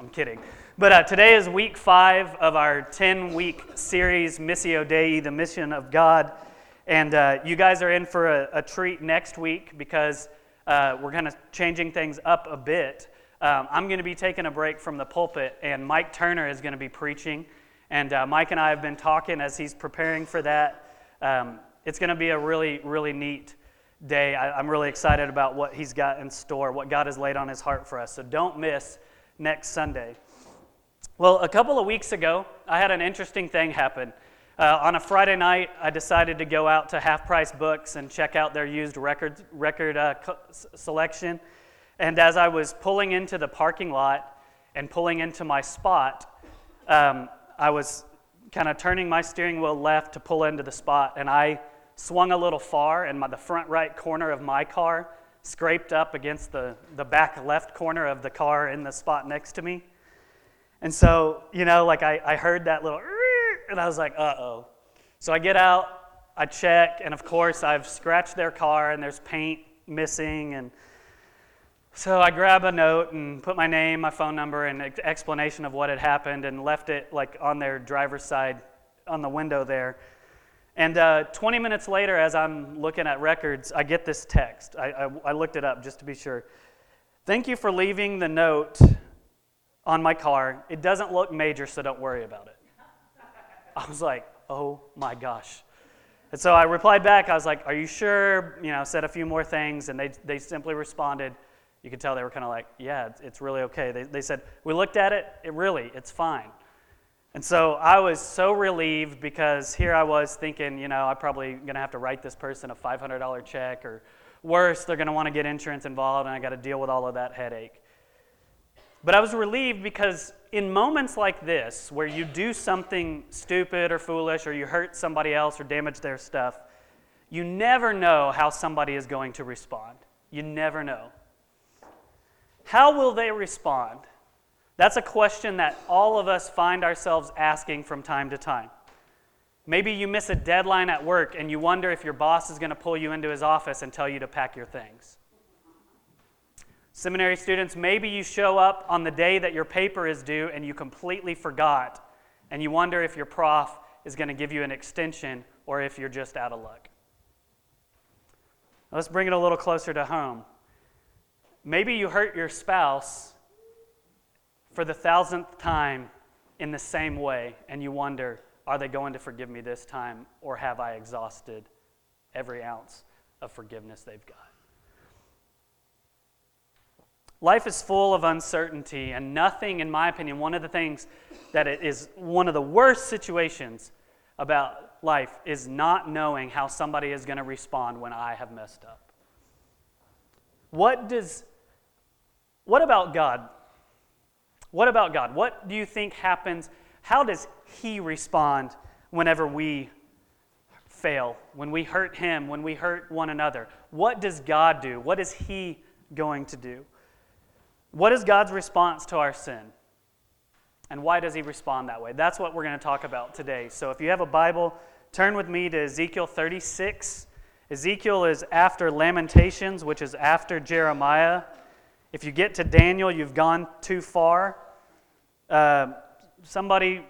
I'm kidding. But uh, today is week five of our 10 week series, Missio Dei, the mission of God. And uh, you guys are in for a, a treat next week because uh, we're kind of changing things up a bit. Um, I'm going to be taking a break from the pulpit, and Mike Turner is going to be preaching. And uh, Mike and I have been talking as he's preparing for that. Um, it's going to be a really, really neat day. I, I'm really excited about what he's got in store, what God has laid on his heart for us. So don't miss next Sunday. Well, a couple of weeks ago, I had an interesting thing happen. Uh, on a Friday night, I decided to go out to Half Price Books and check out their used record, record uh, co- selection. And as I was pulling into the parking lot and pulling into my spot, um, I was kind of turning my steering wheel left to pull into the spot, and I swung a little far, and my, the front right corner of my car scraped up against the, the back left corner of the car in the spot next to me. And so, you know, like I, I heard that little and I was like, uh oh. So I get out, I check, and of course I've scratched their car and there's paint missing. And so I grab a note and put my name, my phone number, and explanation of what had happened and left it like on their driver's side on the window there. And uh, 20 minutes later, as I'm looking at records, I get this text. I, I, I looked it up just to be sure. Thank you for leaving the note on my car. It doesn't look major, so don't worry about it. I was like, oh my gosh. And so I replied back. I was like, are you sure? You know, said a few more things, and they, they simply responded. You could tell they were kind of like, yeah, it's, it's really okay. They, they said, we looked at it, it really, it's fine. And so I was so relieved because here I was thinking, you know, I'm probably going to have to write this person a $500 check, or worse, they're going to want to get insurance involved, and I got to deal with all of that headache. But I was relieved because in moments like this, where you do something stupid or foolish, or you hurt somebody else or damage their stuff, you never know how somebody is going to respond. You never know. How will they respond? That's a question that all of us find ourselves asking from time to time. Maybe you miss a deadline at work and you wonder if your boss is going to pull you into his office and tell you to pack your things. Seminary students, maybe you show up on the day that your paper is due and you completely forgot, and you wonder if your prof is going to give you an extension or if you're just out of luck. Let's bring it a little closer to home. Maybe you hurt your spouse for the thousandth time in the same way, and you wonder, are they going to forgive me this time, or have I exhausted every ounce of forgiveness they've got? Life is full of uncertainty, and nothing, in my opinion, one of the things that it is one of the worst situations about life is not knowing how somebody is going to respond when I have messed up. What does what about God? What about God? What do you think happens? How does he respond whenever we fail, when we hurt him, when we hurt one another? What does God do? What is he going to do? What is God's response to our sin? And why does he respond that way? That's what we're going to talk about today. So if you have a Bible, turn with me to Ezekiel 36. Ezekiel is after Lamentations, which is after Jeremiah. If you get to Daniel, you've gone too far. Uh, somebody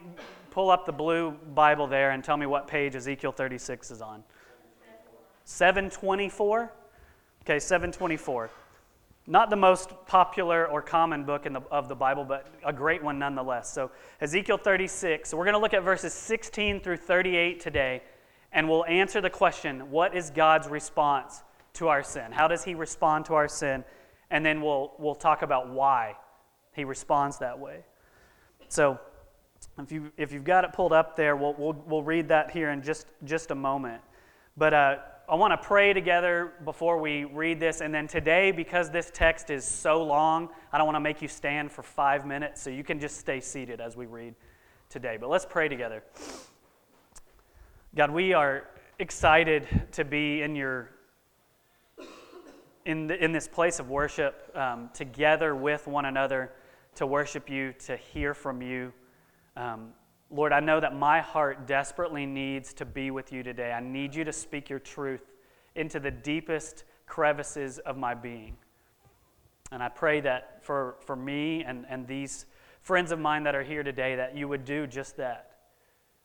pull up the blue Bible there and tell me what page Ezekiel 36 is on. 724? Okay, 724. Not the most popular or common book the, of the Bible, but a great one nonetheless. So, Ezekiel 36. So, we're going to look at verses 16 through 38 today, and we'll answer the question what is God's response to our sin? How does He respond to our sin? And then we'll, we'll talk about why He responds that way. So, if, you, if you've got it pulled up there, we'll, we'll, we'll read that here in just, just a moment. But uh, I want to pray together before we read this. And then today, because this text is so long, I don't want to make you stand for five minutes, so you can just stay seated as we read today. But let's pray together. God, we are excited to be in your in, the, in this place of worship um, together with one another to worship you, to hear from you. Um, Lord, I know that my heart desperately needs to be with you today. I need you to speak your truth into the deepest crevices of my being. And I pray that for, for me and, and these friends of mine that are here today that you would do just that.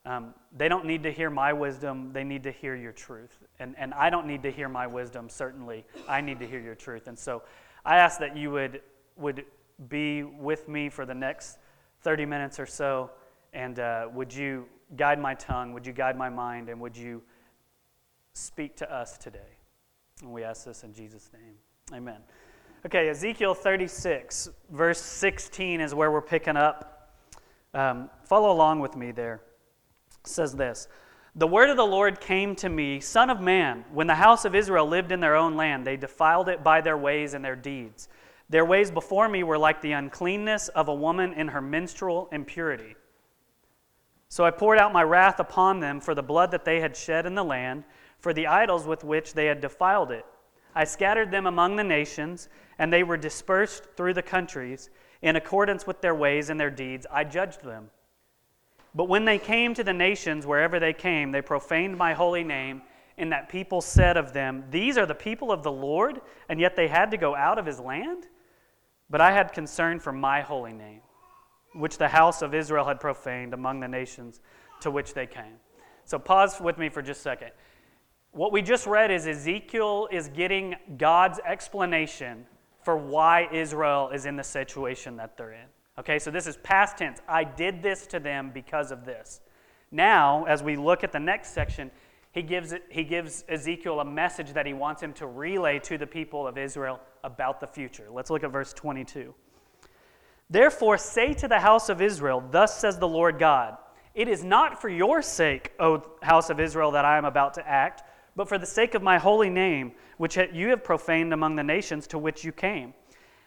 Um, they don't need to hear my wisdom, they need to hear your truth. And, and I don't need to hear my wisdom, certainly. I need to hear your truth. And so I ask that you would, would be with me for the next 30 minutes or so. And uh, would you guide my tongue? Would you guide my mind? And would you speak to us today? And we ask this in Jesus' name. Amen. Okay, Ezekiel 36, verse 16 is where we're picking up. Um, follow along with me there says this The word of the Lord came to me, Son of man, when the house of Israel lived in their own land, they defiled it by their ways and their deeds. Their ways before me were like the uncleanness of a woman in her menstrual impurity. So I poured out my wrath upon them for the blood that they had shed in the land, for the idols with which they had defiled it. I scattered them among the nations, and they were dispersed through the countries. In accordance with their ways and their deeds, I judged them. But when they came to the nations, wherever they came, they profaned my holy name, in that people said of them, These are the people of the Lord, and yet they had to go out of his land? But I had concern for my holy name, which the house of Israel had profaned among the nations to which they came. So pause with me for just a second. What we just read is Ezekiel is getting God's explanation for why Israel is in the situation that they're in. Okay, so this is past tense. I did this to them because of this. Now, as we look at the next section, he gives, he gives Ezekiel a message that he wants him to relay to the people of Israel about the future. Let's look at verse 22. Therefore, say to the house of Israel, Thus says the Lord God, It is not for your sake, O house of Israel, that I am about to act, but for the sake of my holy name, which you have profaned among the nations to which you came.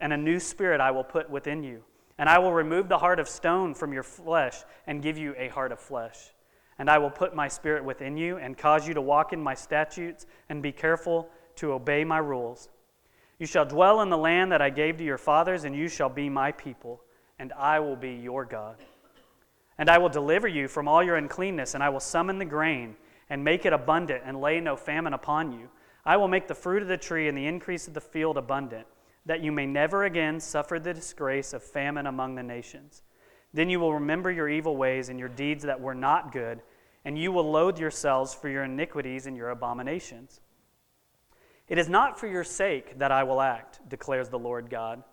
and a new spirit I will put within you. And I will remove the heart of stone from your flesh and give you a heart of flesh. And I will put my spirit within you and cause you to walk in my statutes and be careful to obey my rules. You shall dwell in the land that I gave to your fathers, and you shall be my people, and I will be your God. And I will deliver you from all your uncleanness, and I will summon the grain and make it abundant and lay no famine upon you. I will make the fruit of the tree and the increase of the field abundant that you may never again suffer the disgrace of famine among the nations. Then you will remember your evil ways and your deeds that were not good, and you will loathe yourselves for your iniquities and your abominations. It is not for your sake that I will act, declares the Lord God.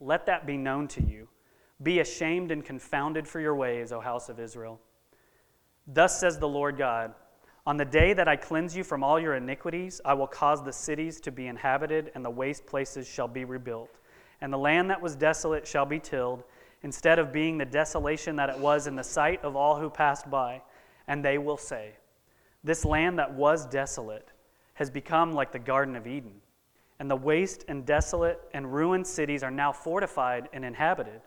Let that be known to you. Be ashamed and confounded for your ways, O house of Israel. Thus says the Lord God. On the day that I cleanse you from all your iniquities, I will cause the cities to be inhabited, and the waste places shall be rebuilt. And the land that was desolate shall be tilled, instead of being the desolation that it was in the sight of all who passed by. And they will say, This land that was desolate has become like the Garden of Eden, and the waste and desolate and ruined cities are now fortified and inhabited.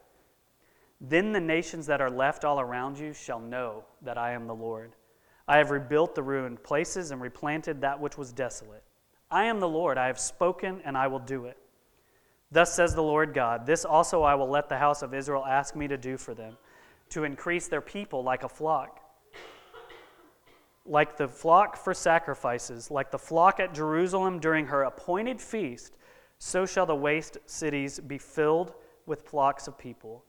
Then the nations that are left all around you shall know that I am the Lord I have rebuilt the ruined places and replanted that which was desolate. I am the Lord. I have spoken, and I will do it. Thus says the Lord God This also I will let the house of Israel ask me to do for them, to increase their people like a flock. Like the flock for sacrifices, like the flock at Jerusalem during her appointed feast, so shall the waste cities be filled with flocks of people.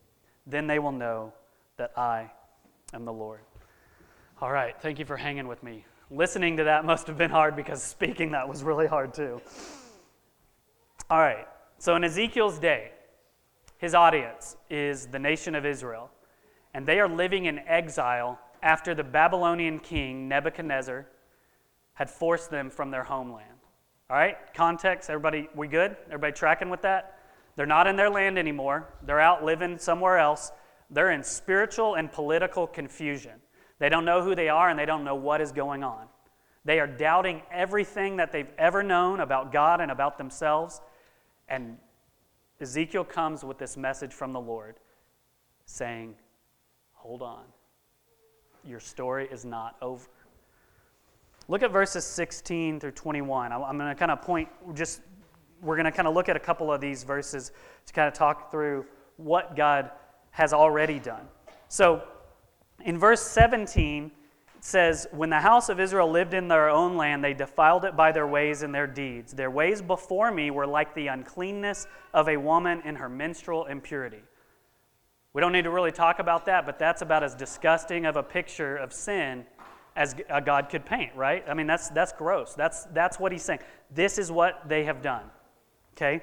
Then they will know that I am the Lord. All right, thank you for hanging with me. Listening to that must have been hard because speaking that was really hard too. All right, so in Ezekiel's day, his audience is the nation of Israel, and they are living in exile after the Babylonian king Nebuchadnezzar had forced them from their homeland. All right, context, everybody, we good? Everybody tracking with that? They're not in their land anymore, they're out living somewhere else. They're in spiritual and political confusion. They don't know who they are and they don't know what is going on. They are doubting everything that they've ever known about God and about themselves. And Ezekiel comes with this message from the Lord saying, hold on. Your story is not over. Look at verses 16 through 21. I'm going to kind of point, just, we're going to kind of look at a couple of these verses to kind of talk through what God has already done. So, in verse 17, it says, When the house of Israel lived in their own land, they defiled it by their ways and their deeds. Their ways before me were like the uncleanness of a woman in her menstrual impurity. We don't need to really talk about that, but that's about as disgusting of a picture of sin as a God could paint, right? I mean, that's, that's gross. That's, that's what he's saying. This is what they have done. Okay?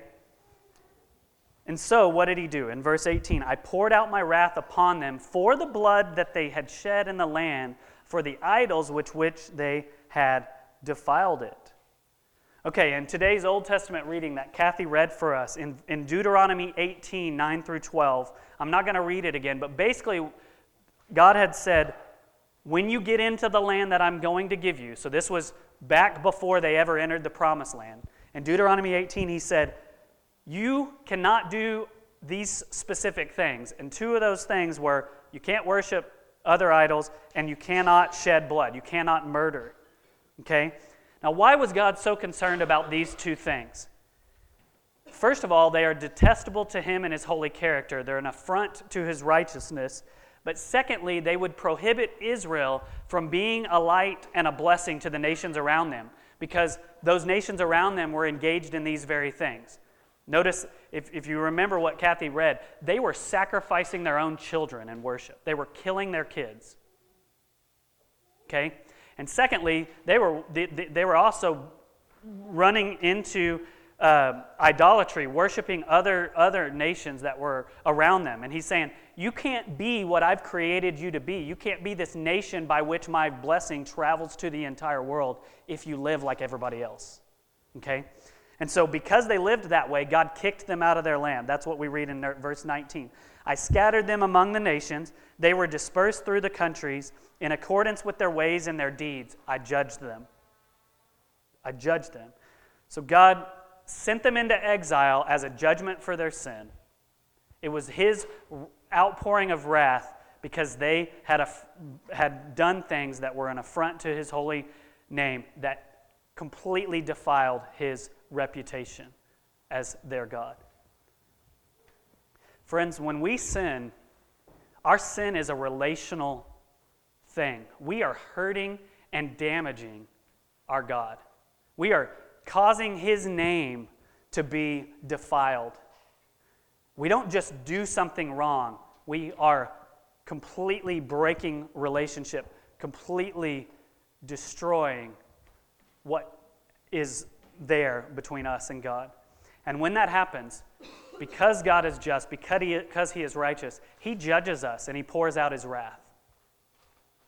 And so, what did he do? In verse 18, I poured out my wrath upon them for the blood that they had shed in the land, for the idols with which they had defiled it. Okay, in today's Old Testament reading that Kathy read for us in, in Deuteronomy 18, 9 through 12, I'm not going to read it again, but basically, God had said, when you get into the land that I'm going to give you, so this was back before they ever entered the promised land. In Deuteronomy 18, he said, You cannot do these specific things. And two of those things were you can't worship other idols and you cannot shed blood, you cannot murder. Okay? Now, why was God so concerned about these two things? First of all, they are detestable to him and his holy character. They're an affront to his righteousness. But secondly, they would prohibit Israel from being a light and a blessing to the nations around them because those nations around them were engaged in these very things. Notice, if, if you remember what Kathy read, they were sacrificing their own children in worship, they were killing their kids. Okay? And secondly, they were, they, they were also running into uh, idolatry, worshiping other, other nations that were around them. And he's saying, You can't be what I've created you to be. You can't be this nation by which my blessing travels to the entire world if you live like everybody else. Okay? And so, because they lived that way, God kicked them out of their land. That's what we read in verse 19. I scattered them among the nations. They were dispersed through the countries. In accordance with their ways and their deeds, I judged them. I judged them. So, God sent them into exile as a judgment for their sin. It was his outpouring of wrath because they had, a, had done things that were an affront to his holy name that completely defiled his reputation as their God. Friends, when we sin, our sin is a relational thing. We are hurting and damaging our God. We are causing his name to be defiled. We don't just do something wrong, we are completely breaking relationship, completely destroying what is there between us and God. And when that happens, because God is just, because he, because he is righteous, He judges us and He pours out His wrath.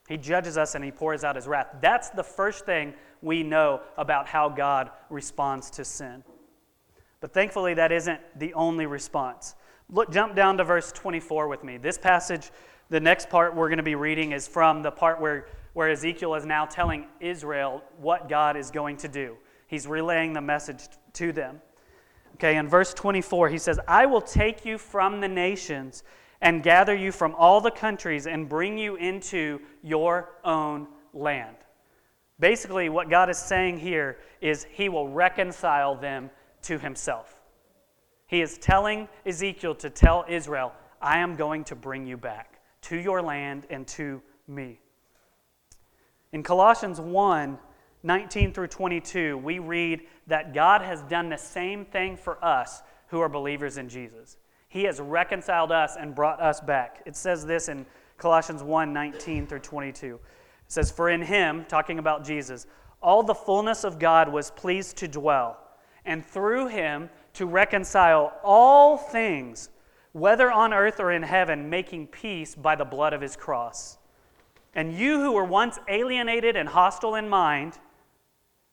He judges us and He pours out His wrath. That's the first thing we know about how God responds to sin. But thankfully, that isn't the only response. Look, jump down to verse 24 with me. This passage, the next part we're going to be reading is from the part where, where Ezekiel is now telling Israel what God is going to do. He's relaying the message to them. Okay, in verse 24, he says, I will take you from the nations and gather you from all the countries and bring you into your own land. Basically, what God is saying here is He will reconcile them to Himself. He is telling Ezekiel to tell Israel, I am going to bring you back to your land and to me. In Colossians 1 19 through 22, we read that God has done the same thing for us who are believers in Jesus. He has reconciled us and brought us back. It says this in Colossians 1 19 through 22. It says, For in him, talking about Jesus, all the fullness of God was pleased to dwell, and through him to reconcile all things, whether on earth or in heaven, making peace by the blood of his cross. And you who were once alienated and hostile in mind,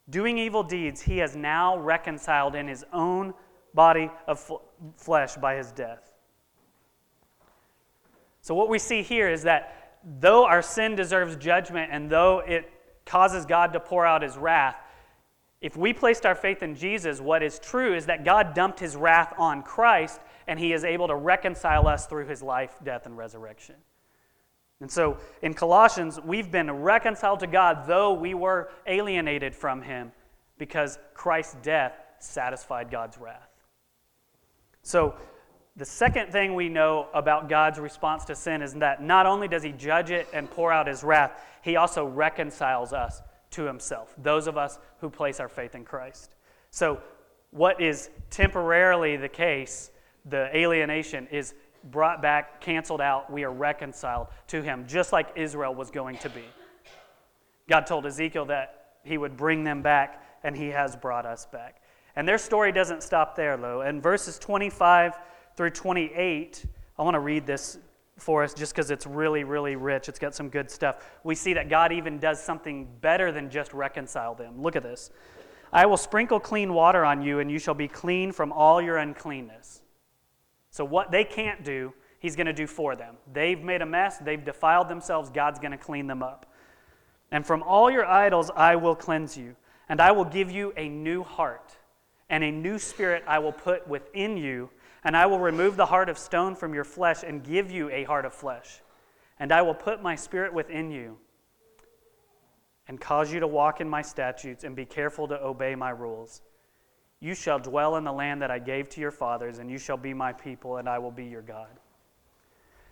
doing evil deeds, he has now reconciled in his own body of f- flesh by his death. So, what we see here is that though our sin deserves judgment and though it causes God to pour out his wrath, if we placed our faith in Jesus, what is true is that God dumped his wrath on Christ and he is able to reconcile us through his life, death, and resurrection. And so in Colossians, we've been reconciled to God, though we were alienated from Him, because Christ's death satisfied God's wrath. So the second thing we know about God's response to sin is that not only does He judge it and pour out His wrath, He also reconciles us to Himself, those of us who place our faith in Christ. So, what is temporarily the case, the alienation, is brought back, canceled out. We are reconciled to him, just like Israel was going to be. God told Ezekiel that he would bring them back, and he has brought us back. And their story doesn't stop there, though. In verses 25 through 28, I want to read this for us just because it's really, really rich. It's got some good stuff. We see that God even does something better than just reconcile them. Look at this. I will sprinkle clean water on you, and you shall be clean from all your uncleanness. So, what they can't do, He's going to do for them. They've made a mess, they've defiled themselves, God's going to clean them up. And from all your idols I will cleanse you, and I will give you a new heart, and a new spirit I will put within you, and I will remove the heart of stone from your flesh and give you a heart of flesh. And I will put my spirit within you and cause you to walk in my statutes and be careful to obey my rules. You shall dwell in the land that I gave to your fathers, and you shall be my people, and I will be your God.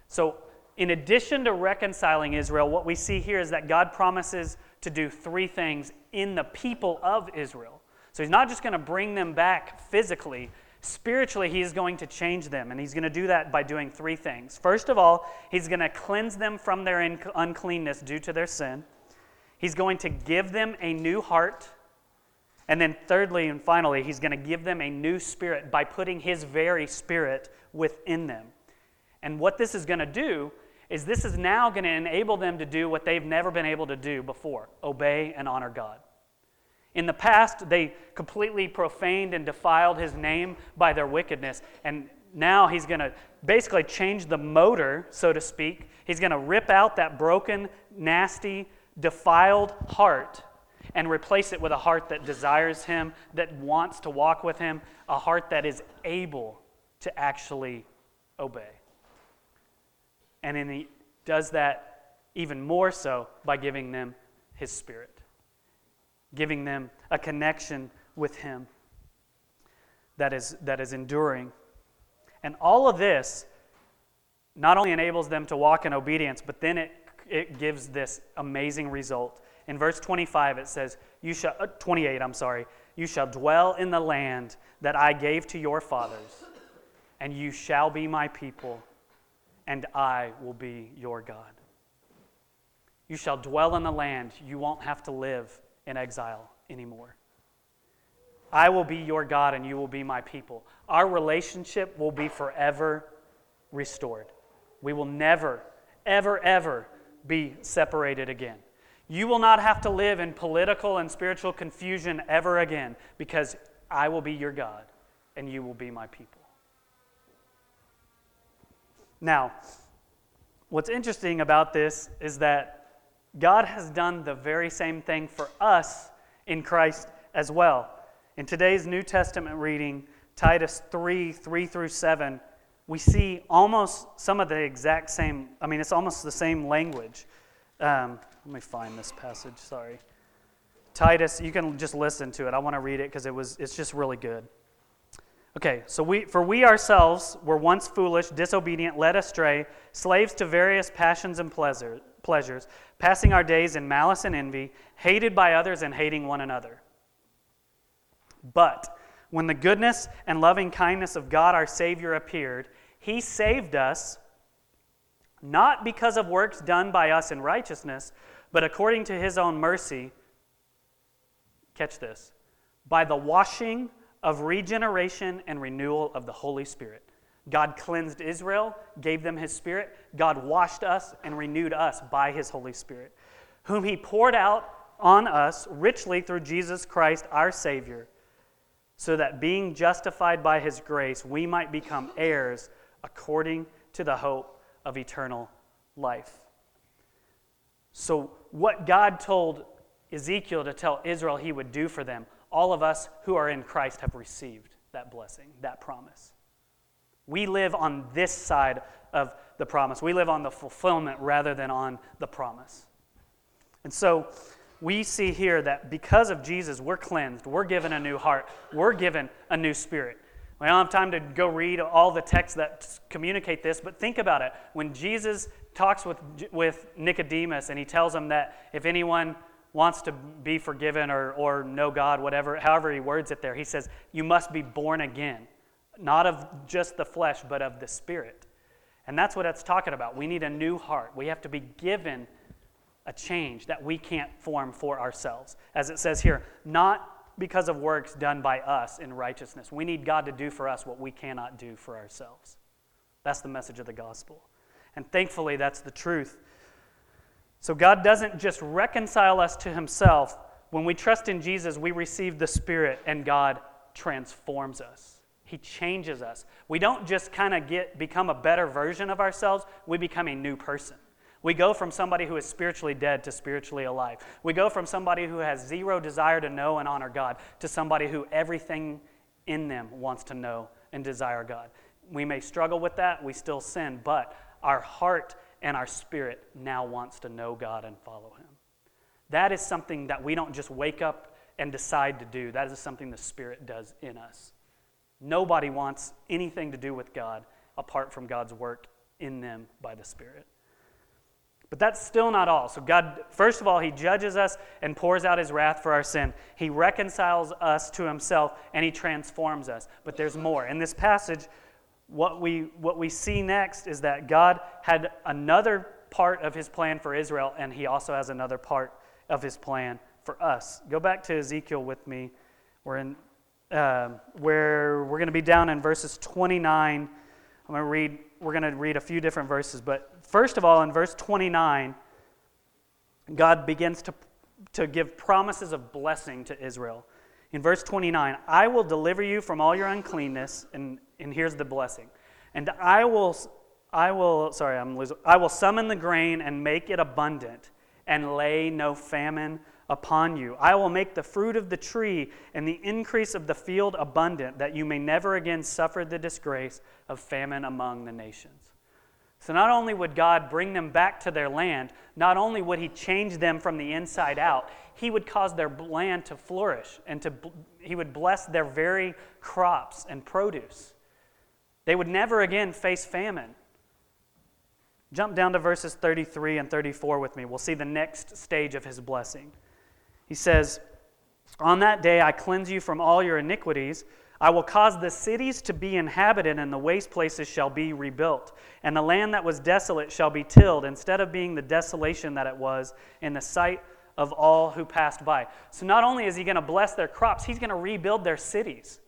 So, in addition to reconciling Israel, what we see here is that God promises to do three things in the people of Israel. So, He's not just going to bring them back physically, spiritually, He is going to change them, and He's going to do that by doing three things. First of all, He's going to cleanse them from their uncleanness due to their sin, He's going to give them a new heart. And then, thirdly and finally, he's going to give them a new spirit by putting his very spirit within them. And what this is going to do is this is now going to enable them to do what they've never been able to do before obey and honor God. In the past, they completely profaned and defiled his name by their wickedness. And now he's going to basically change the motor, so to speak. He's going to rip out that broken, nasty, defiled heart and replace it with a heart that desires Him, that wants to walk with Him, a heart that is able to actually obey. And He does that even more so by giving them His Spirit, giving them a connection with Him that is, that is enduring. And all of this not only enables them to walk in obedience, but then it, it gives this amazing result in verse 25, it says, you shall, uh, 28, I'm sorry, you shall dwell in the land that I gave to your fathers, and you shall be my people, and I will be your God. You shall dwell in the land. You won't have to live in exile anymore. I will be your God, and you will be my people. Our relationship will be forever restored. We will never, ever, ever be separated again. You will not have to live in political and spiritual confusion ever again because I will be your God and you will be my people. Now, what's interesting about this is that God has done the very same thing for us in Christ as well. In today's New Testament reading, Titus 3 3 through 7, we see almost some of the exact same, I mean, it's almost the same language. Um, let me find this passage, sorry. Titus, you can just listen to it. I want to read it because it was it's just really good. Okay, so we for we ourselves were once foolish, disobedient, led astray, slaves to various passions and pleasure, pleasures, passing our days in malice and envy, hated by others and hating one another. But when the goodness and loving kindness of God our Savior appeared, he saved us not because of works done by us in righteousness, but according to his own mercy, catch this, by the washing of regeneration and renewal of the Holy Spirit. God cleansed Israel, gave them his Spirit. God washed us and renewed us by his Holy Spirit, whom he poured out on us richly through Jesus Christ our Savior, so that being justified by his grace, we might become heirs according to the hope of eternal life. So, what God told Ezekiel to tell Israel he would do for them, all of us who are in Christ have received that blessing, that promise. We live on this side of the promise. We live on the fulfillment rather than on the promise. And so we see here that because of Jesus, we're cleansed, we're given a new heart, we're given a new spirit. We don't have time to go read all the texts that communicate this, but think about it. When Jesus talks with, with Nicodemus and he tells him that if anyone wants to be forgiven or, or know God, whatever, however he words it there, he says, You must be born again, not of just the flesh, but of the spirit. And that's what it's talking about. We need a new heart. We have to be given a change that we can't form for ourselves. As it says here, not because of works done by us in righteousness. We need God to do for us what we cannot do for ourselves. That's the message of the gospel. And thankfully, that's the truth. So, God doesn't just reconcile us to Himself. When we trust in Jesus, we receive the Spirit, and God transforms us. He changes us. We don't just kind of get become a better version of ourselves, we become a new person. We go from somebody who is spiritually dead to spiritually alive. We go from somebody who has zero desire to know and honor God to somebody who everything in them wants to know and desire God. We may struggle with that, we still sin, but our heart and our spirit now wants to know God and follow Him. That is something that we don't just wake up and decide to do. That is something the Spirit does in us. Nobody wants anything to do with God apart from God's work in them by the Spirit. But that's still not all. So, God, first of all, He judges us and pours out His wrath for our sin. He reconciles us to Himself and He transforms us. But there's more. In this passage, what we, what we see next is that God had another part of His plan for Israel, and He also has another part of His plan for us. Go back to Ezekiel with me. We're in, uh, where we're going to be down in verses 29. I'm going to read, we're going to read a few different verses, but First of all, in verse 29, God begins to, to give promises of blessing to Israel. In verse 29, I will deliver you from all your uncleanness, and, and here's the blessing. And I will, I will, sorry, I'm losing, I will summon the grain and make it abundant, and lay no famine upon you. I will make the fruit of the tree and the increase of the field abundant, that you may never again suffer the disgrace of famine among the nations. So, not only would God bring them back to their land, not only would He change them from the inside out, He would cause their land to flourish and to, He would bless their very crops and produce. They would never again face famine. Jump down to verses 33 and 34 with me. We'll see the next stage of His blessing. He says, On that day I cleanse you from all your iniquities. I will cause the cities to be inhabited, and the waste places shall be rebuilt. And the land that was desolate shall be tilled, instead of being the desolation that it was in the sight of all who passed by. So, not only is he going to bless their crops, he's going to rebuild their cities.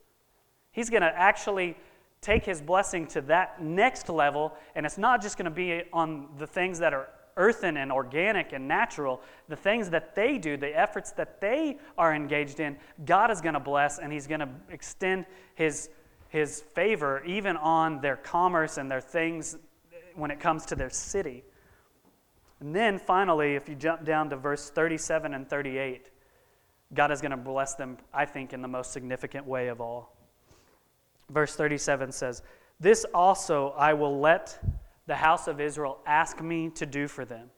He's going to actually take his blessing to that next level, and it's not just going to be on the things that are earthen and organic and natural, the things that they do, the efforts that they are engaged in, God is going to bless and He's going to extend His, His favor even on their commerce and their things when it comes to their city. And then finally, if you jump down to verse 37 and 38, God is going to bless them, I think, in the most significant way of all. Verse 37 says, This also I will let the house of Israel ask me to do for them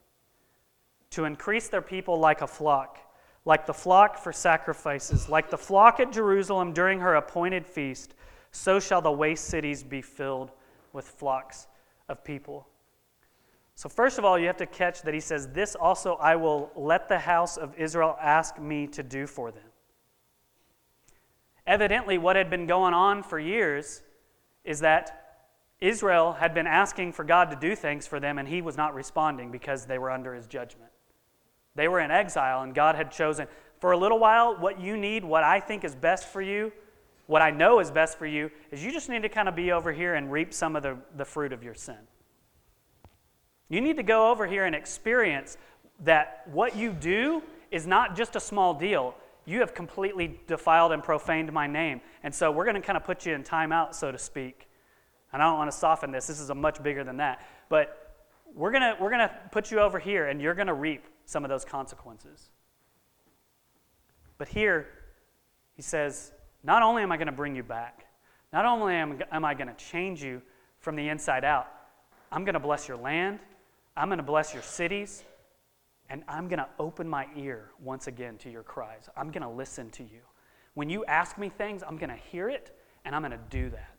to increase their people like a flock, like the flock for sacrifices, like the flock at Jerusalem during her appointed feast, so shall the waste cities be filled with flocks of people. So, first of all, you have to catch that he says, This also I will let the house of Israel ask me to do for them. Evidently, what had been going on for years is that Israel had been asking for God to do things for them, and he was not responding because they were under his judgment. They were in exile, and God had chosen, for a little while, what you need, what I think is best for you, what I know is best for you, is you just need to kind of be over here and reap some of the, the fruit of your sin. You need to go over here and experience that what you do is not just a small deal. You have completely defiled and profaned my name. And so we're going to kind of put you in timeout, so to speak. And I don't want to soften this. This is a much bigger than that. But we're going to we're going to put you over here and you're going to reap some of those consequences. But here, he says, not only am I going to bring you back, not only am, am I going to change you from the inside out, I'm going to bless your land, I'm going to bless your cities, and I'm going to open my ear once again to your cries. I'm going to listen to you. When you ask me things, I'm going to hear it, and I'm going to do that.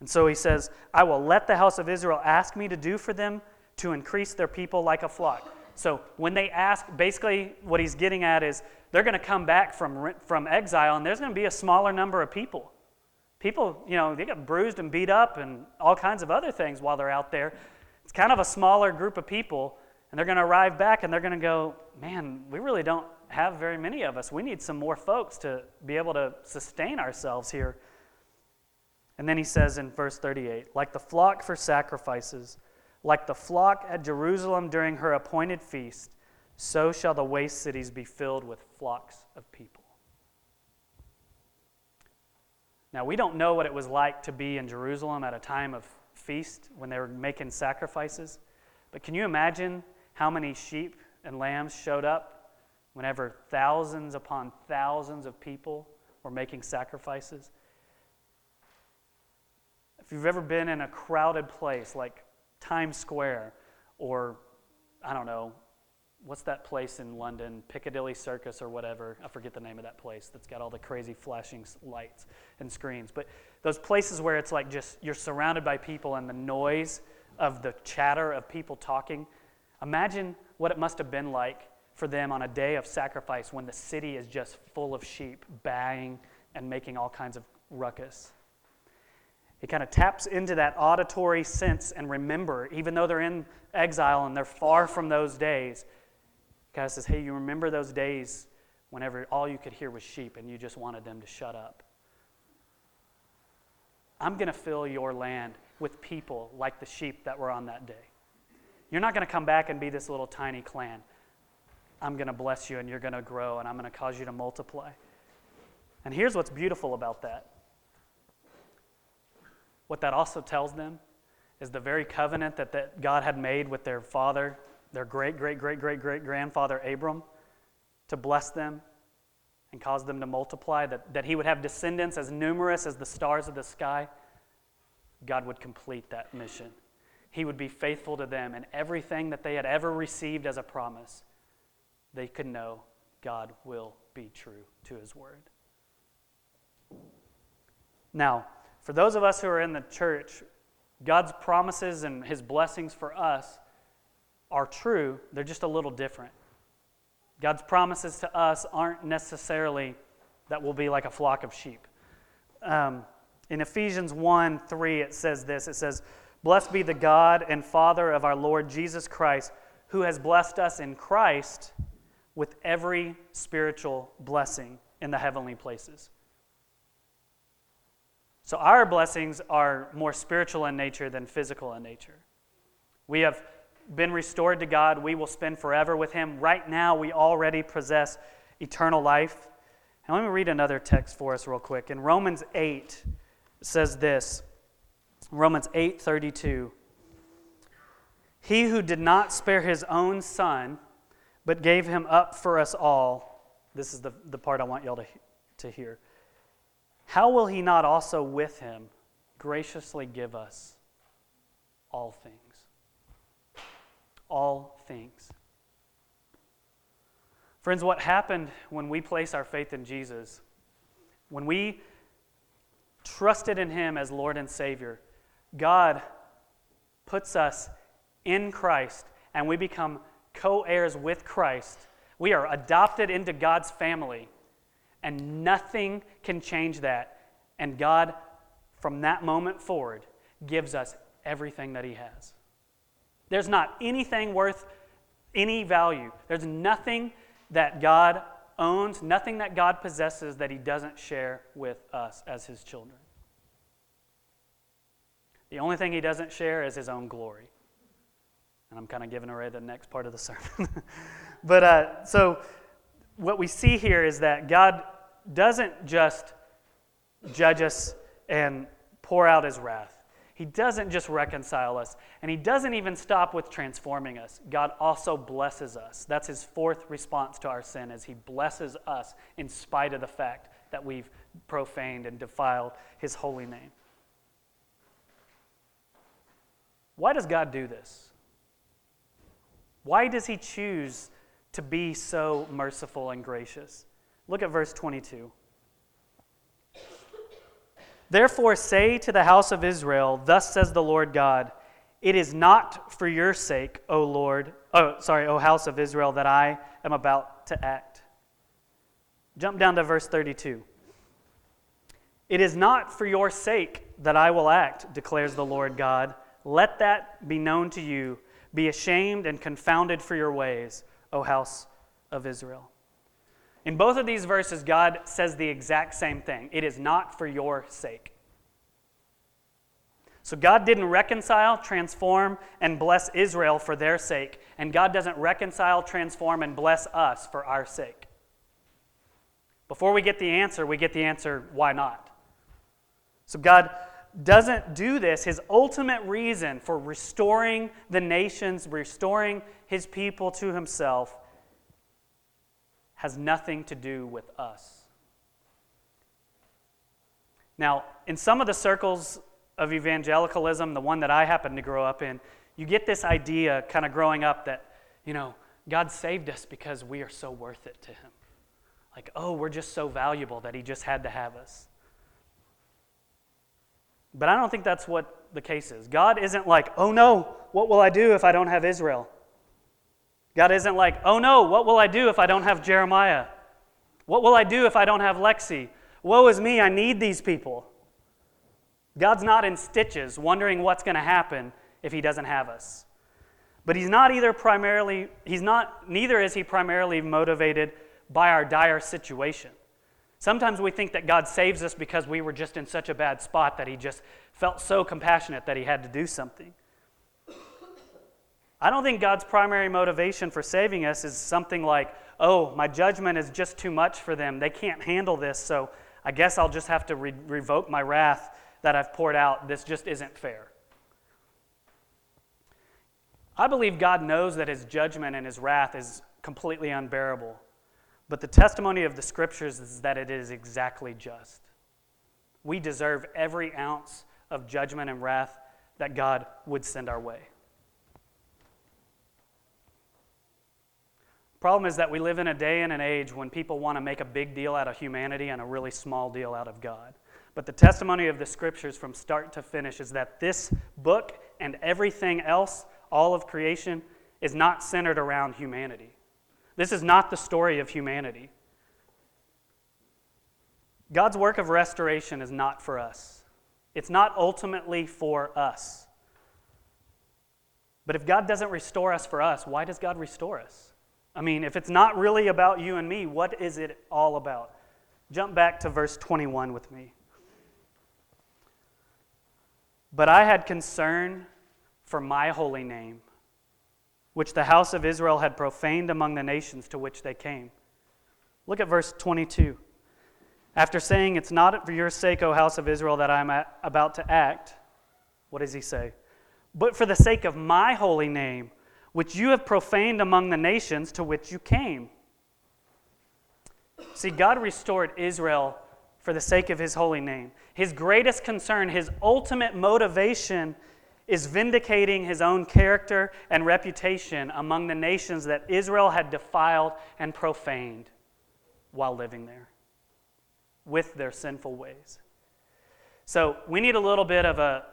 And so he says, I will let the house of Israel ask me to do for them to increase their people like a flock. So when they ask, basically what he's getting at is they're going to come back from, from exile, and there's going to be a smaller number of people. People, you know, they get bruised and beat up and all kinds of other things while they're out there. It's kind of a smaller group of people, and they're going to arrive back and they're going to go, man, we really don't have very many of us. We need some more folks to be able to sustain ourselves here. And then he says in verse 38 like the flock for sacrifices, like the flock at Jerusalem during her appointed feast, so shall the waste cities be filled with flocks of people. Now, we don't know what it was like to be in Jerusalem at a time of feast when they were making sacrifices, but can you imagine how many sheep and lambs showed up whenever thousands upon thousands of people were making sacrifices? If you've ever been in a crowded place like Times Square or, I don't know, what's that place in London, Piccadilly Circus or whatever? I forget the name of that place that's got all the crazy flashing lights and screens. But those places where it's like just you're surrounded by people and the noise of the chatter of people talking. Imagine what it must have been like for them on a day of sacrifice when the city is just full of sheep baying and making all kinds of ruckus. It kind of taps into that auditory sense and remember, even though they're in exile and they're far from those days, God says, Hey, you remember those days whenever all you could hear was sheep and you just wanted them to shut up? I'm going to fill your land with people like the sheep that were on that day. You're not going to come back and be this little tiny clan. I'm going to bless you and you're going to grow and I'm going to cause you to multiply. And here's what's beautiful about that. What that also tells them is the very covenant that, that God had made with their father their great, great, great, great, great grandfather Abram to bless them and cause them to multiply, that, that he would have descendants as numerous as the stars of the sky, God would complete that mission. He would be faithful to them, and everything that they had ever received as a promise, they could know God will be true to his word. Now, for those of us who are in the church, God's promises and his blessings for us are true, they're just a little different. God's promises to us aren't necessarily that we'll be like a flock of sheep. Um, in Ephesians 1 3, it says this it says, Blessed be the God and Father of our Lord Jesus Christ, who has blessed us in Christ with every spiritual blessing in the heavenly places. So our blessings are more spiritual in nature than physical in nature. We have been restored to God, we will spend forever with Him. Right now, we already possess eternal life. And let me read another text for us real quick. In Romans 8 says this. Romans 8:32 He who did not spare his own son but gave him up for us all. This is the, the part I want y'all to, to hear. How will he not also with him graciously give us all things? all things. Friends, what happened when we place our faith in Jesus, when we trusted in Him as Lord and Savior, God puts us in Christ and we become co heirs with Christ. We are adopted into God's family, and nothing can change that. And God, from that moment forward, gives us everything that He has. There's not anything worth any value. There's nothing that God owns, nothing that God possesses that He doesn't share with us as His children. The only thing He doesn't share is His own glory. And I'm kind of giving away the next part of the sermon. but uh, so what we see here is that God doesn't just judge us and pour out His wrath. He doesn't just reconcile us, and He doesn't even stop with transforming us. God also blesses us. That's His fourth response to our sin, is He blesses us in spite of the fact that we've profaned and defiled His holy name. Why does God do this? Why does He choose to be so merciful and gracious? Look at verse 22. Therefore, say to the house of Israel, Thus says the Lord God, It is not for your sake, O Lord, oh, sorry, O house of Israel, that I am about to act. Jump down to verse 32. It is not for your sake that I will act, declares the Lord God. Let that be known to you. Be ashamed and confounded for your ways, O house of Israel. In both of these verses, God says the exact same thing it is not for your sake. So God didn't reconcile, transform, and bless Israel for their sake, and God doesn't reconcile, transform, and bless us for our sake. Before we get the answer, we get the answer why not? So God doesn't do this. His ultimate reason for restoring the nations, restoring his people to himself, has nothing to do with us. Now, in some of the circles of evangelicalism, the one that I happen to grow up in, you get this idea kind of growing up that, you know, God saved us because we are so worth it to Him. Like, oh, we're just so valuable that He just had to have us. But I don't think that's what the case is. God isn't like, oh no, what will I do if I don't have Israel? God isn't like, oh no, what will I do if I don't have Jeremiah? What will I do if I don't have Lexi? Woe is me, I need these people. God's not in stitches wondering what's going to happen if he doesn't have us. But he's not either primarily, he's not, neither is he primarily motivated by our dire situation. Sometimes we think that God saves us because we were just in such a bad spot that He just felt so compassionate that He had to do something. I don't think God's primary motivation for saving us is something like, oh, my judgment is just too much for them. They can't handle this, so I guess I'll just have to re- revoke my wrath that I've poured out. This just isn't fair. I believe God knows that His judgment and His wrath is completely unbearable. But the testimony of the scriptures is that it is exactly just. We deserve every ounce of judgment and wrath that God would send our way. Problem is that we live in a day and an age when people want to make a big deal out of humanity and a really small deal out of God. But the testimony of the scriptures from start to finish is that this book and everything else, all of creation, is not centered around humanity. This is not the story of humanity. God's work of restoration is not for us, it's not ultimately for us. But if God doesn't restore us for us, why does God restore us? I mean, if it's not really about you and me, what is it all about? Jump back to verse 21 with me. But I had concern for my holy name which the house of Israel had profaned among the nations to which they came. Look at verse 22. After saying, It's not for your sake, O house of Israel, that I'm about to act, what does he say? But for the sake of my holy name, which you have profaned among the nations to which you came. See, God restored Israel for the sake of his holy name. His greatest concern, his ultimate motivation is vindicating his own character and reputation among the nations that Israel had defiled and profaned while living there with their sinful ways. So we need a little bit of a,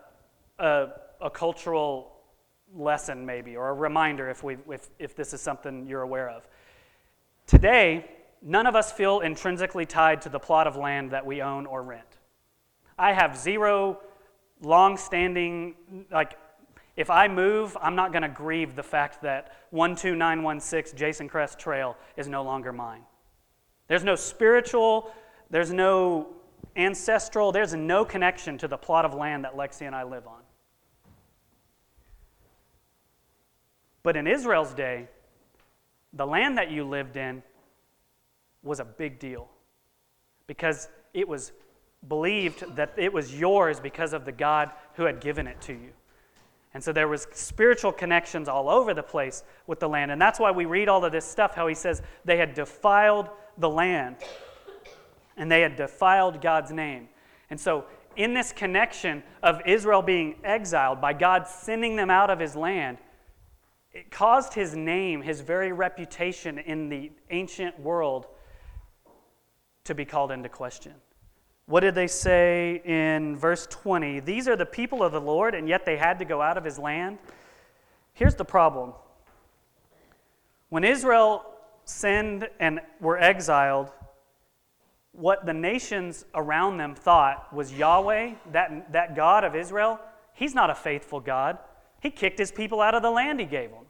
a, a cultural lesson, maybe, or a reminder if, we, if, if this is something you're aware of. Today, none of us feel intrinsically tied to the plot of land that we own or rent. I have zero long standing, like, if I move, I'm not going to grieve the fact that 12916 Jason Crest Trail is no longer mine. There's no spiritual, there's no ancestral, there's no connection to the plot of land that Lexi and I live on. But in Israel's day, the land that you lived in was a big deal because it was believed that it was yours because of the God who had given it to you. And so there was spiritual connections all over the place with the land. And that's why we read all of this stuff how he says they had defiled the land and they had defiled God's name. And so in this connection of Israel being exiled, by God sending them out of his land, it caused his name, his very reputation in the ancient world, to be called into question. What did they say in verse 20? These are the people of the Lord, and yet they had to go out of his land. Here's the problem. When Israel sinned and were exiled, what the nations around them thought was Yahweh, that, that God of Israel, he's not a faithful God. He kicked his people out of the land he gave them.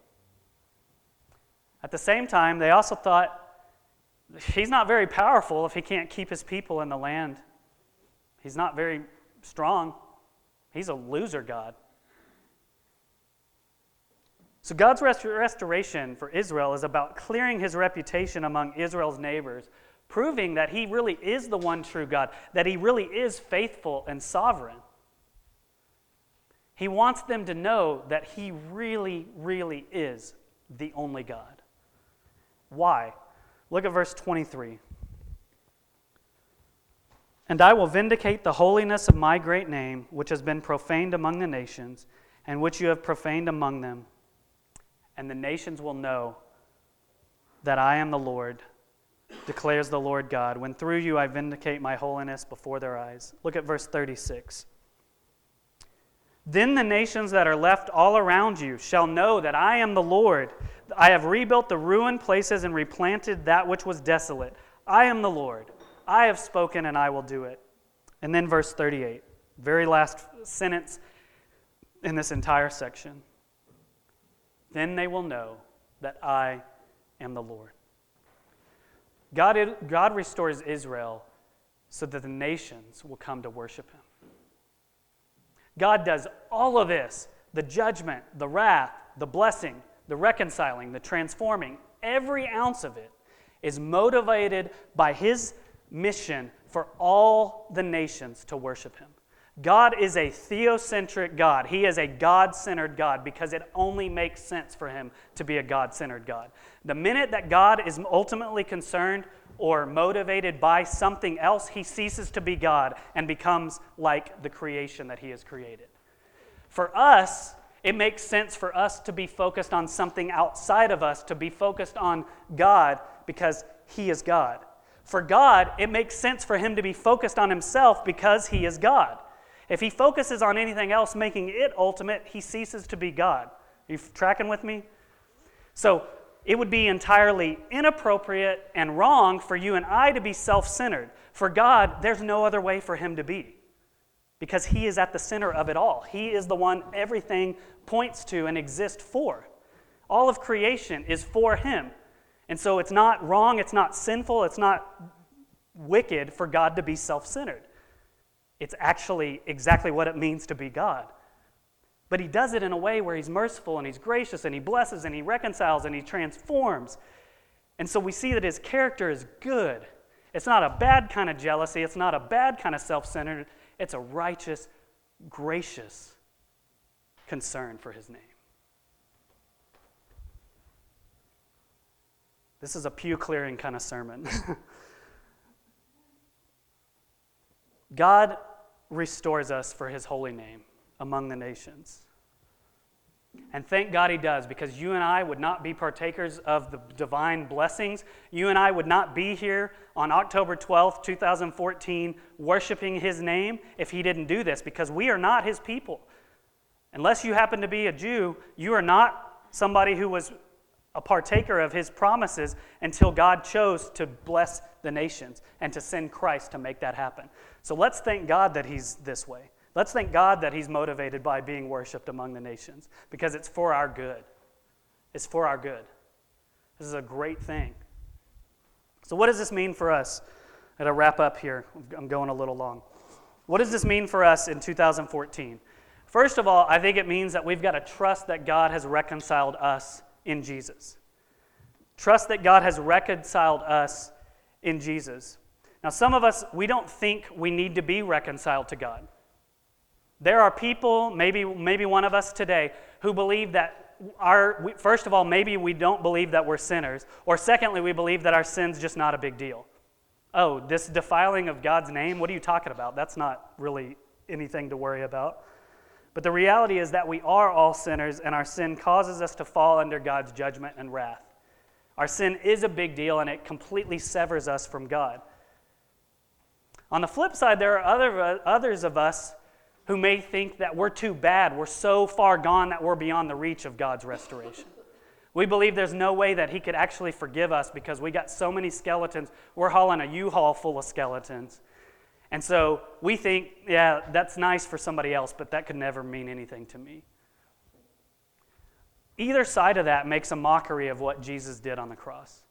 At the same time, they also thought he's not very powerful if he can't keep his people in the land. He's not very strong. He's a loser God. So, God's restoration for Israel is about clearing his reputation among Israel's neighbors proving that he really is the one true God, that he really is faithful and sovereign. He wants them to know that he really, really is the only God. Why? Look at verse 23. And I will vindicate the holiness of my great name, which has been profaned among the nations, and which you have profaned among them. And the nations will know that I am the Lord declares the Lord God, when through you I vindicate my holiness before their eyes. Look at verse 36. Then the nations that are left all around you shall know that I am the Lord. I have rebuilt the ruined places and replanted that which was desolate. I am the Lord. I have spoken and I will do it. And then verse 38, very last sentence in this entire section. Then they will know that I am the Lord. God, God restores Israel so that the nations will come to worship him. God does all of this the judgment, the wrath, the blessing, the reconciling, the transforming, every ounce of it is motivated by his mission for all the nations to worship him. God is a theocentric God. He is a God centered God because it only makes sense for him to be a God centered God. The minute that God is ultimately concerned or motivated by something else, he ceases to be God and becomes like the creation that he has created. For us, it makes sense for us to be focused on something outside of us, to be focused on God because he is God. For God, it makes sense for him to be focused on himself because he is God. If he focuses on anything else, making it ultimate, he ceases to be God. Are you tracking with me? So, it would be entirely inappropriate and wrong for you and I to be self centered. For God, there's no other way for Him to be because He is at the center of it all. He is the one everything points to and exists for. All of creation is for Him. And so it's not wrong, it's not sinful, it's not wicked for God to be self centered. It's actually exactly what it means to be God. But he does it in a way where he's merciful and he's gracious and he blesses and he reconciles and he transforms. And so we see that his character is good. It's not a bad kind of jealousy, it's not a bad kind of self centered, it's a righteous, gracious concern for his name. This is a pew clearing kind of sermon. God restores us for his holy name among the nations. And thank God he does, because you and I would not be partakers of the divine blessings. You and I would not be here on October 12th, 2014, worshiping his name if he didn't do this, because we are not his people. Unless you happen to be a Jew, you are not somebody who was a partaker of his promises until God chose to bless the nations and to send Christ to make that happen. So let's thank God that he's this way. Let's thank God that He's motivated by being worshiped among the nations because it's for our good. It's for our good. This is a great thing. So, what does this mean for us? Going to wrap up here. I'm going a little long. What does this mean for us in 2014? First of all, I think it means that we've got to trust that God has reconciled us in Jesus. Trust that God has reconciled us in Jesus. Now, some of us, we don't think we need to be reconciled to God. There are people, maybe, maybe one of us today, who believe that our, first of all, maybe we don't believe that we're sinners, or secondly, we believe that our sin's just not a big deal. Oh, this defiling of God's name, what are you talking about? That's not really anything to worry about. But the reality is that we are all sinners, and our sin causes us to fall under God's judgment and wrath. Our sin is a big deal, and it completely severs us from God. On the flip side, there are other, others of us who may think that we're too bad. We're so far gone that we're beyond the reach of God's restoration. We believe there's no way that He could actually forgive us because we got so many skeletons. We're hauling a U haul full of skeletons. And so we think, yeah, that's nice for somebody else, but that could never mean anything to me. Either side of that makes a mockery of what Jesus did on the cross.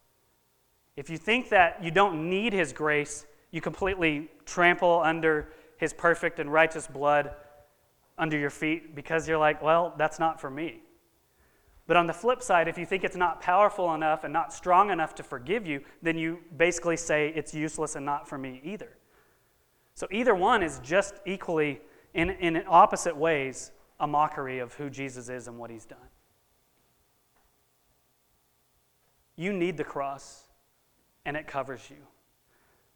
If you think that you don't need His grace, you completely trample under His perfect and righteous blood under your feet because you're like, well, that's not for me. But on the flip side, if you think it's not powerful enough and not strong enough to forgive you, then you basically say it's useless and not for me either. So either one is just equally, in, in opposite ways, a mockery of who Jesus is and what he's done. You need the cross, and it covers you.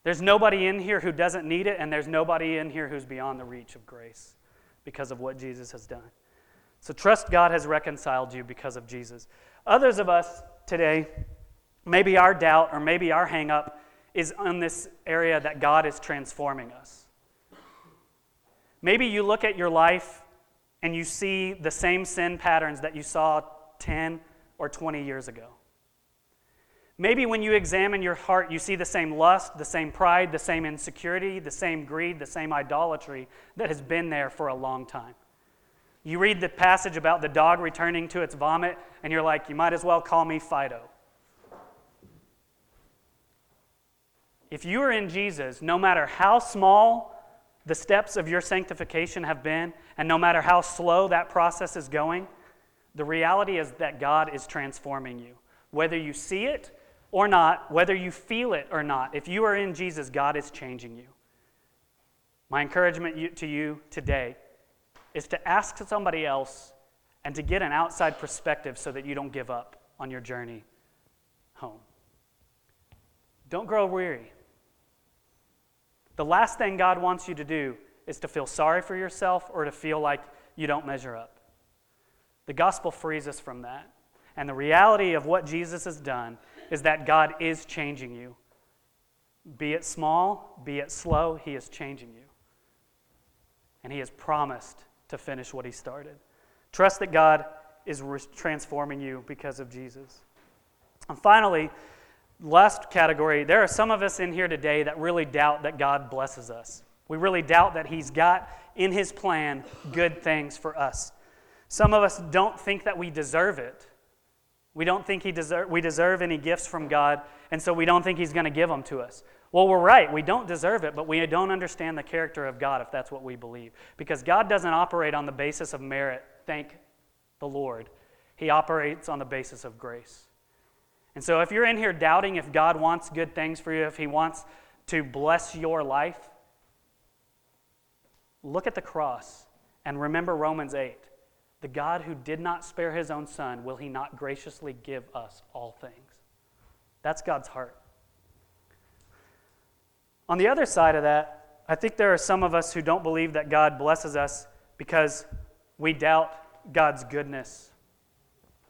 There's nobody in here who doesn't need it, and there's nobody in here who's beyond the reach of grace because of what Jesus has done. So trust God has reconciled you because of Jesus. Others of us today, maybe our doubt or maybe our hangup is on this area that God is transforming us. Maybe you look at your life and you see the same sin patterns that you saw 10 or 20 years ago. Maybe when you examine your heart, you see the same lust, the same pride, the same insecurity, the same greed, the same idolatry that has been there for a long time. You read the passage about the dog returning to its vomit, and you're like, you might as well call me Fido. If you are in Jesus, no matter how small the steps of your sanctification have been, and no matter how slow that process is going, the reality is that God is transforming you. Whether you see it or not, whether you feel it or not, if you are in Jesus, God is changing you. My encouragement to you today is to ask somebody else and to get an outside perspective so that you don't give up on your journey home. Don't grow weary. The last thing God wants you to do is to feel sorry for yourself or to feel like you don't measure up. The gospel frees us from that. And the reality of what Jesus has done is that God is changing you. Be it small, be it slow, He is changing you. And He has promised to finish what he started. Trust that God is transforming you because of Jesus. And finally, last category, there are some of us in here today that really doubt that God blesses us. We really doubt that He's got in His plan good things for us. Some of us don't think that we deserve it. We don't think he deserve, we deserve any gifts from God, and so we don't think He's going to give them to us. Well, we're right. We don't deserve it, but we don't understand the character of God if that's what we believe. Because God doesn't operate on the basis of merit, thank the Lord. He operates on the basis of grace. And so if you're in here doubting if God wants good things for you, if He wants to bless your life, look at the cross and remember Romans 8. The God who did not spare His own Son, will He not graciously give us all things? That's God's heart. On the other side of that, I think there are some of us who don't believe that God blesses us because we doubt God's goodness.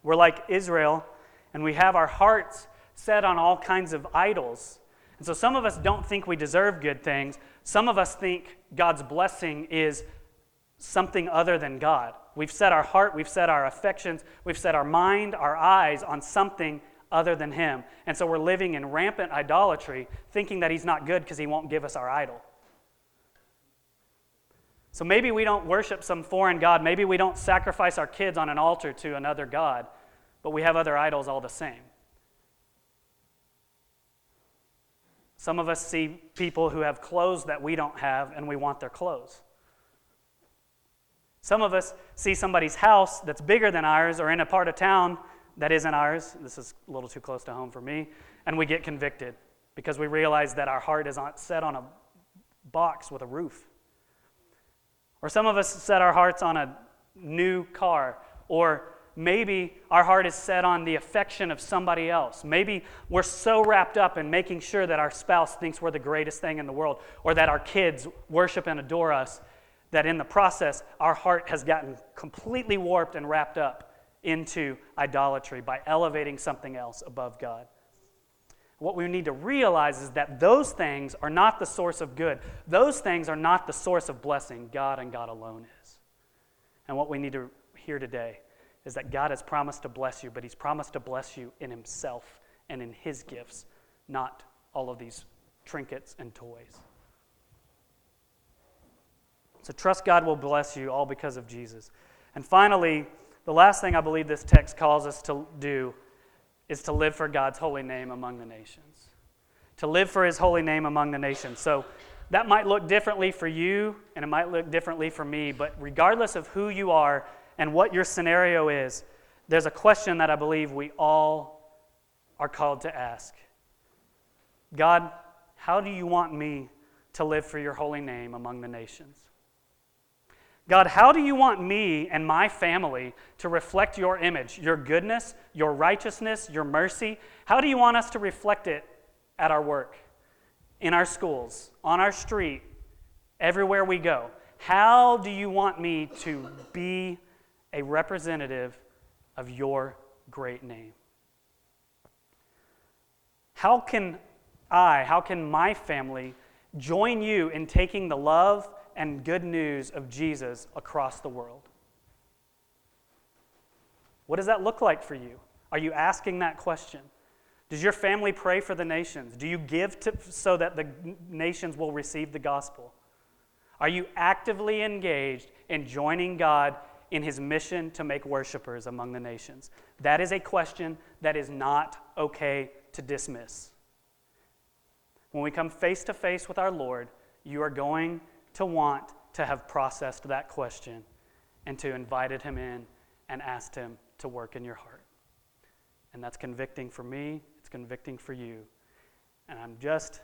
We're like Israel, and we have our hearts set on all kinds of idols. And so some of us don't think we deserve good things. Some of us think God's blessing is something other than God. We've set our heart, we've set our affections, we've set our mind, our eyes on something other than Him. And so we're living in rampant idolatry, thinking that He's not good because He won't give us our idol. So maybe we don't worship some foreign God. Maybe we don't sacrifice our kids on an altar to another God, but we have other idols all the same. Some of us see people who have clothes that we don't have, and we want their clothes. Some of us see somebody's house that's bigger than ours or in a part of town that isn't ours. This is a little too close to home for me. And we get convicted because we realize that our heart is set on a box with a roof. Or some of us set our hearts on a new car. Or maybe our heart is set on the affection of somebody else. Maybe we're so wrapped up in making sure that our spouse thinks we're the greatest thing in the world or that our kids worship and adore us that in the process, our heart has gotten completely warped and wrapped up into idolatry by elevating something else above God. What we need to realize is that those things are not the source of good. Those things are not the source of blessing. God and God alone is. And what we need to hear today is that God has promised to bless you, but He's promised to bless you in Himself and in His gifts, not all of these trinkets and toys. So trust God will bless you all because of Jesus. And finally, the last thing I believe this text calls us to do is to live for God's holy name among the nations. To live for his holy name among the nations. So that might look differently for you and it might look differently for me, but regardless of who you are and what your scenario is, there's a question that I believe we all are called to ask God, how do you want me to live for your holy name among the nations? God, how do you want me and my family to reflect your image, your goodness, your righteousness, your mercy? How do you want us to reflect it at our work, in our schools, on our street, everywhere we go? How do you want me to be a representative of your great name? How can I, how can my family join you in taking the love and good news of Jesus across the world? What does that look like for you? Are you asking that question? Does your family pray for the nations? Do you give to, so that the nations will receive the gospel? Are you actively engaged in joining God in his mission to make worshipers among the nations? That is a question that is not okay to dismiss. When we come face to face with our Lord, you are going to want to have processed that question and to invited him in and asked him to work in your heart. And that's convicting for me, it's convicting for you. And I'm just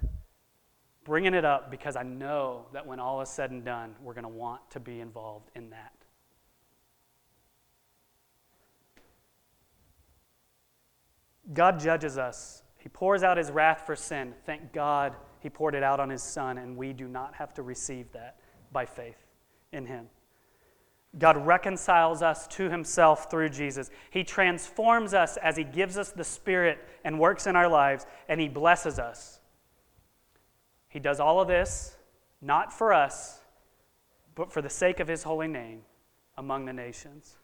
bringing it up because I know that when all is said and done, we're going to want to be involved in that. God judges us. He pours out his wrath for sin. Thank God he poured it out on his son, and we do not have to receive that by faith in him. God reconciles us to himself through Jesus. He transforms us as he gives us the Spirit and works in our lives, and he blesses us. He does all of this not for us, but for the sake of his holy name among the nations.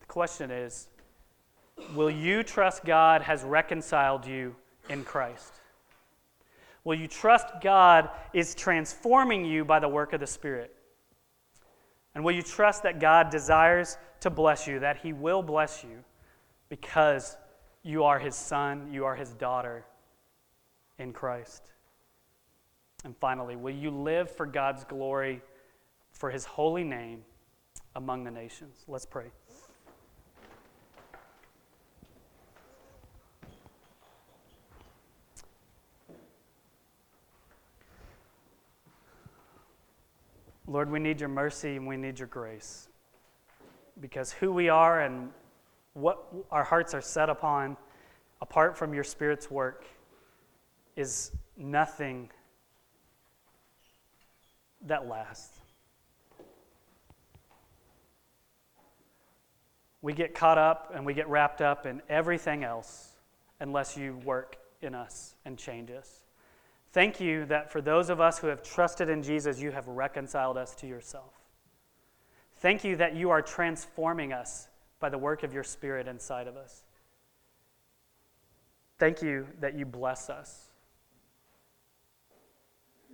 The question is Will you trust God has reconciled you in Christ? Will you trust God is transforming you by the work of the Spirit? And will you trust that God desires to bless you, that He will bless you because you are His son, you are His daughter in Christ? And finally, will you live for God's glory, for His holy name among the nations? Let's pray. Lord, we need your mercy and we need your grace. Because who we are and what our hearts are set upon, apart from your Spirit's work, is nothing that lasts. We get caught up and we get wrapped up in everything else unless you work in us and change us. Thank you that for those of us who have trusted in Jesus, you have reconciled us to yourself. Thank you that you are transforming us by the work of your Spirit inside of us. Thank you that you bless us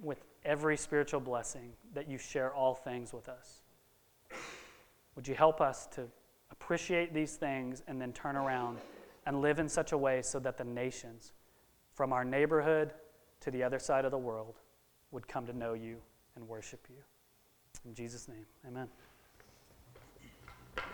with every spiritual blessing, that you share all things with us. Would you help us to appreciate these things and then turn around and live in such a way so that the nations, from our neighborhood, to the other side of the world would come to know you and worship you. In Jesus' name, amen.